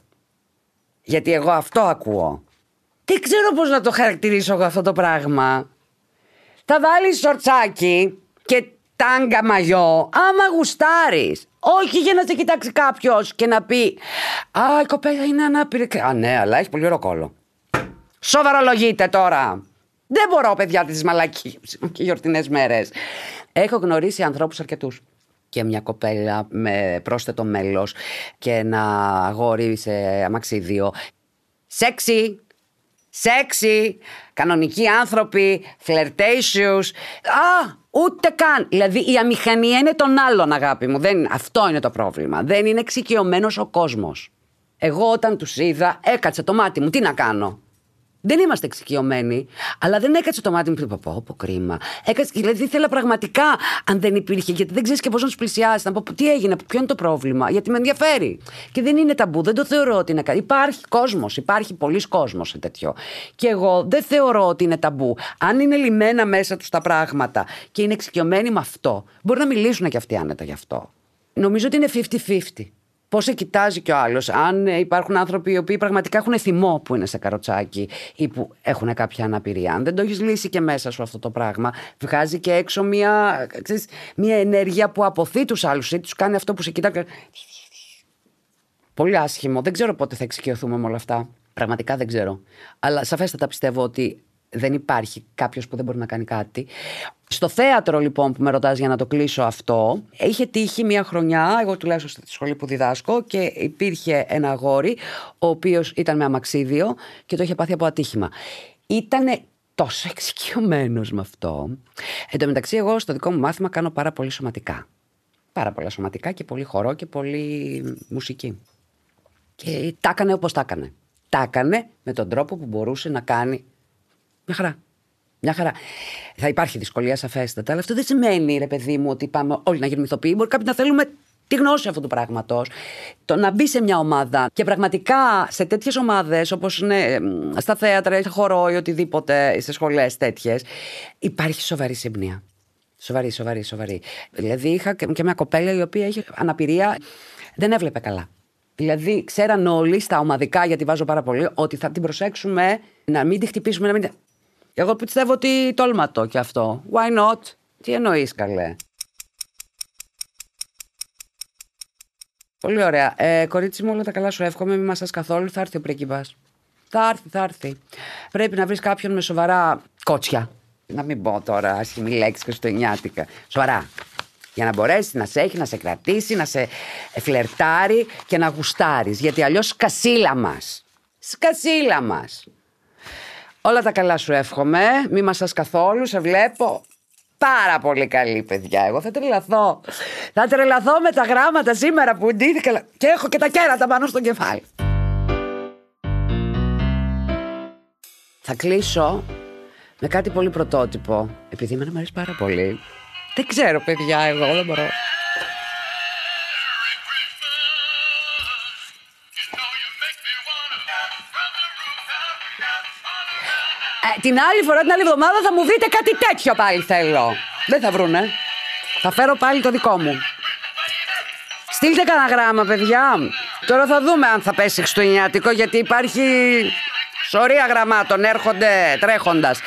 Γιατί εγώ αυτό ακούω. Τι ξέρω πώς να το χαρακτηρίσω εγώ αυτό το πράγμα θα βάλεις σορτσάκι και τάγκα μαγιό άμα γουστάρεις. Όχι για να σε κοιτάξει κάποιος και να πει Α, η κοπέλα είναι ανάπηρη. Α, ναι, αλλά έχεις πολύ ωραίο κόλλο. Σοβαρολογείτε τώρα. Δεν μπορώ, παιδιά, τις μαλακίες και γιορτινές μέρες. Έχω γνωρίσει ανθρώπους αρκετούς. Και μια κοπέλα με πρόσθετο μέλος και ένα αγόρι σε αμαξίδιο. Σεξι, σεξι, κανονικοί άνθρωποι, flirtatious. Α, ούτε καν. Δηλαδή η αμηχανία είναι των άλλων, αγάπη μου. Δεν, αυτό είναι το πρόβλημα. Δεν είναι εξοικειωμένος ο κόσμος. Εγώ όταν τους είδα, έκατσε το μάτι μου. Τι να κάνω; Δεν είμαστε εξοικειωμένοι, αλλά δεν έκατσε το μάτι μου και πω, πω, πω, κρίμα. Έκατσε, δηλαδή ήθελα πραγματικά αν δεν υπήρχε, γιατί δεν ξέρεις και πώς να του πλησιάσει, να πω τι έγινε, ποιο είναι το πρόβλημα, γιατί με ενδιαφέρει. Και δεν είναι ταμπού, δεν το θεωρώ ότι είναι κάτι. Υπάρχει κόσμος, υπάρχει πολλοί κόσμος σε τέτοιο. Και εγώ δεν θεωρώ ότι είναι ταμπού. Αν είναι λιμένα μέσα τους τα πράγματα και είναι εξοικειωμένοι με αυτό, μπορεί να μιλήσουν και αυτοί άνετα γι' αυτό. Νομίζω ότι είναι 50-50 πώς σε κοιτάζει κι ο άλλος. Αν υπάρχουν άνθρωποι οι οποίοι πραγματικά έχουν θυμό που είναι σε καροτσάκι ή που έχουν κάποια αναπηρία. Αν δεν το έχεις λύσει και μέσα σου αυτό το πράγμα, βγάζει και έξω μια, ξέρεις, μια ενέργεια που αποθεί τους άλλους ή τους κάνει αυτό που σε κοιτάει. Πολύ άσχημο. Δεν ξέρω πότε θα εξοικειωθούμε με όλα αυτά. Πραγματικά δεν ξέρω. Αλλά σαφέστατα πιστεύω ότι δεν υπάρχει κάποιος που δεν μπορεί να κάνει κάτι. Στο θέατρο λοιπόν που με ρωτάς για να το κλείσω αυτό, είχε τύχει μια χρονιά, εγώ τουλάχιστον στη σχολή που διδάσκω και υπήρχε ένα αγόρι ο οποίος ήταν με αμαξίδιο και το είχε πάθει από ατύχημα. Ήταν τόσο εξοικειωμένος με αυτό. Εν τω μεταξύ εγώ στο δικό μου μάθημα κάνω πάρα πολύ σωματικά. Πάρα πολλά σωματικά και πολύ χορό και πολύ μουσική. Και τα έκανε όπως τα έκανε. Τα έκανε με τον τρόπο που μπορούσε να κάνει μια χαρά. Μια χαρά. Θα υπάρχει δυσκολία σαφέστατα, αλλά αυτό δεν σημαίνει, ρε παιδί μου, ότι πάμε όλοι να γίνουμε ηθοποιοί. Μπορεί κάποιοι να θέλουμε τη γνώση αυτού του πράγματος. Το να μπει σε μια ομάδα και πραγματικά σε τέτοιες ομάδες, όπως είναι στα θέατρα, ή χορό ή οτιδήποτε, σε σχολές τέτοιες, υπάρχει σοβαρή συμπνία. Σοβαρή, σοβαρή, σοβαρή. Δηλαδή, είχα και μια κοπέλα η οποία είχε αναπηρία, δεν έβλεπε καλά. Δηλαδή, ξέραν όλοι στα ομαδικά, γιατί βάζω πάρα πολύ, ότι θα την προσέξουμε να μην τη χτυπήσουμε, να μην. Εγώ πιστεύω ότι τόλμα το κι αυτό. Why not? Τι εννοείς, καλέ; Πολύ ωραία. Ε, κορίτσι μου, όλα τα καλά σου εύχομαι. Μην μα καθόλου. Θα έρθει ο πρίγκιπας. Θα έρθει, θα έρθει. Πρέπει να βρεις κάποιον με σοβαρά κότσια. Να μην πω τώρα άσχημη λέξη χριστουγεννιάτικα. Σοβαρά. Για να μπορέσει να σε έχει, να σε κρατήσει, να σε φλερτάρει και να γουστάρεις. Γιατί αλλιώς σκασίλα μας. Σκασίλα μας. Όλα τα καλά σου εύχομαι. Μη μα καθόλου. Σε βλέπω πάρα πολύ καλή, παιδιά. Εγώ θα τρελαθώ. Θα τρελαθώ με τα γράμματα σήμερα που ντύθηκα και έχω και τα κέρατα πάνω στο κεφάλι. Θα κλείσω με κάτι πολύ πρωτότυπο. Επειδή εμένα μου αρέσει πάρα πολύ. Δεν ξέρω, παιδιά, εγώ δεν μπορώ. Την άλλη φορά, την άλλη εβδομάδα θα μου δείτε κάτι τέτοιο πάλι θέλω. Δεν θα βρούνε. Θα φέρω πάλι το δικό μου. Στείλτε κανένα γράμμα, παιδιά. Τώρα θα δούμε αν θα πέσει χριστουγεννιάτικο, γιατί υπάρχει σωρία γραμμάτων, έρχονται τρέχοντας.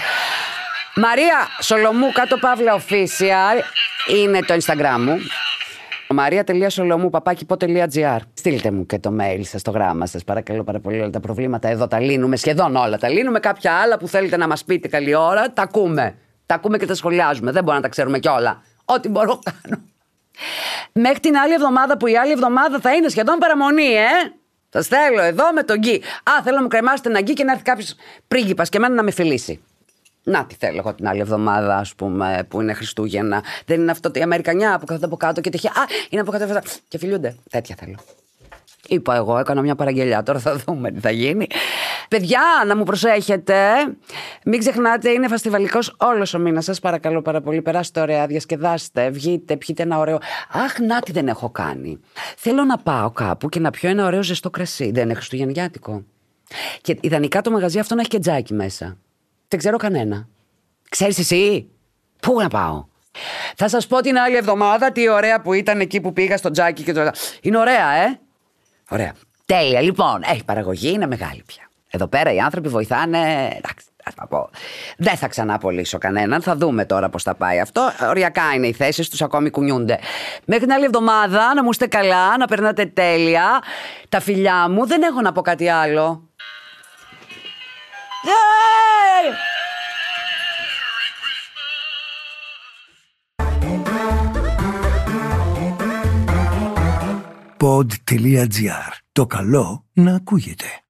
Μαρία Σολομού, κάτω παύλα official, είναι το Instagram μου. Μαρία.σολομού.gr Στείλτε μου και το mail σας, το γράμμα σας. Παρακαλώ πάρα πολύ. Όλα τα προβλήματα εδώ τα λύνουμε. Σχεδόν όλα τα λύνουμε. Κάποια άλλα που θέλετε να μας πείτε καλή ώρα, τα ακούμε. Τα ακούμε και τα σχολιάζουμε. Δεν μπορούμε να τα ξέρουμε κιόλα. Ό,τι μπορώ κάνω. Μέχρι την άλλη εβδομάδα που η άλλη εβδομάδα θα είναι σχεδόν παραμονή, ε! Σα θέλω εδώ με τον γκί. Α, θέλω να μου κρεμάσετε ένα γκί και να έρθει κάποιος πρίγκιπας και εμένα να με φιλήσει. Να τι θέλω εγώ την άλλη εβδομάδα, ας πούμε, που είναι Χριστούγεννα. Δεν είναι αυτό η Αμερικανιά που κάθεται από κάτω και τυχαία. Α, είναι από κάτω και φιλιούνται. Τέτοια θέλω. Είπα εγώ, έκανα μια παραγγελιά. Τώρα θα δούμε τι θα γίνει. Παιδιά, να μου προσέχετε. Μην ξεχνάτε, είναι φαστιβαλικός όλος ο μήνας. Σας παρακαλώ πάρα πολύ. Περάστε ωραία, διασκεδάστε, βγείτε, πιείτε ένα ωραίο. Αχ, να τι δεν έχω κάνει. Θέλω να πάω κάπου και να πιω ένα ωραίο ζεστό κρασί. Δεν είναι Χριστουγεννιάτικο. Και ιδανικά το μαγαζί αυτό να έχει και τζάκι μέσα. Δεν ξέρω κανένα. Ξέρεις εσύ, πού να πάω; Θα σας πω την άλλη εβδομάδα τι ωραία που ήταν εκεί που πήγα στο τζάκι και το... Είναι ωραία, ε; Ωραία. Τέλεια. Λοιπόν, έχει παραγωγή, είναι μεγάλη πια. Εδώ πέρα οι άνθρωποι βοηθάνε. Εντάξει, θα πω. Δεν θα ξανά απολύσω κανέναν. Θα δούμε τώρα πώς θα πάει αυτό. Οριακά είναι οι θέσεις τους, ακόμη κουνιούνται. Μέχρι την άλλη εβδομάδα να μου είστε καλά, να περνάτε τέλεια. Τα φιλιά μου, δεν έχω να πω κάτι άλλο. Pod.gr. Το καλό να ακούγεται.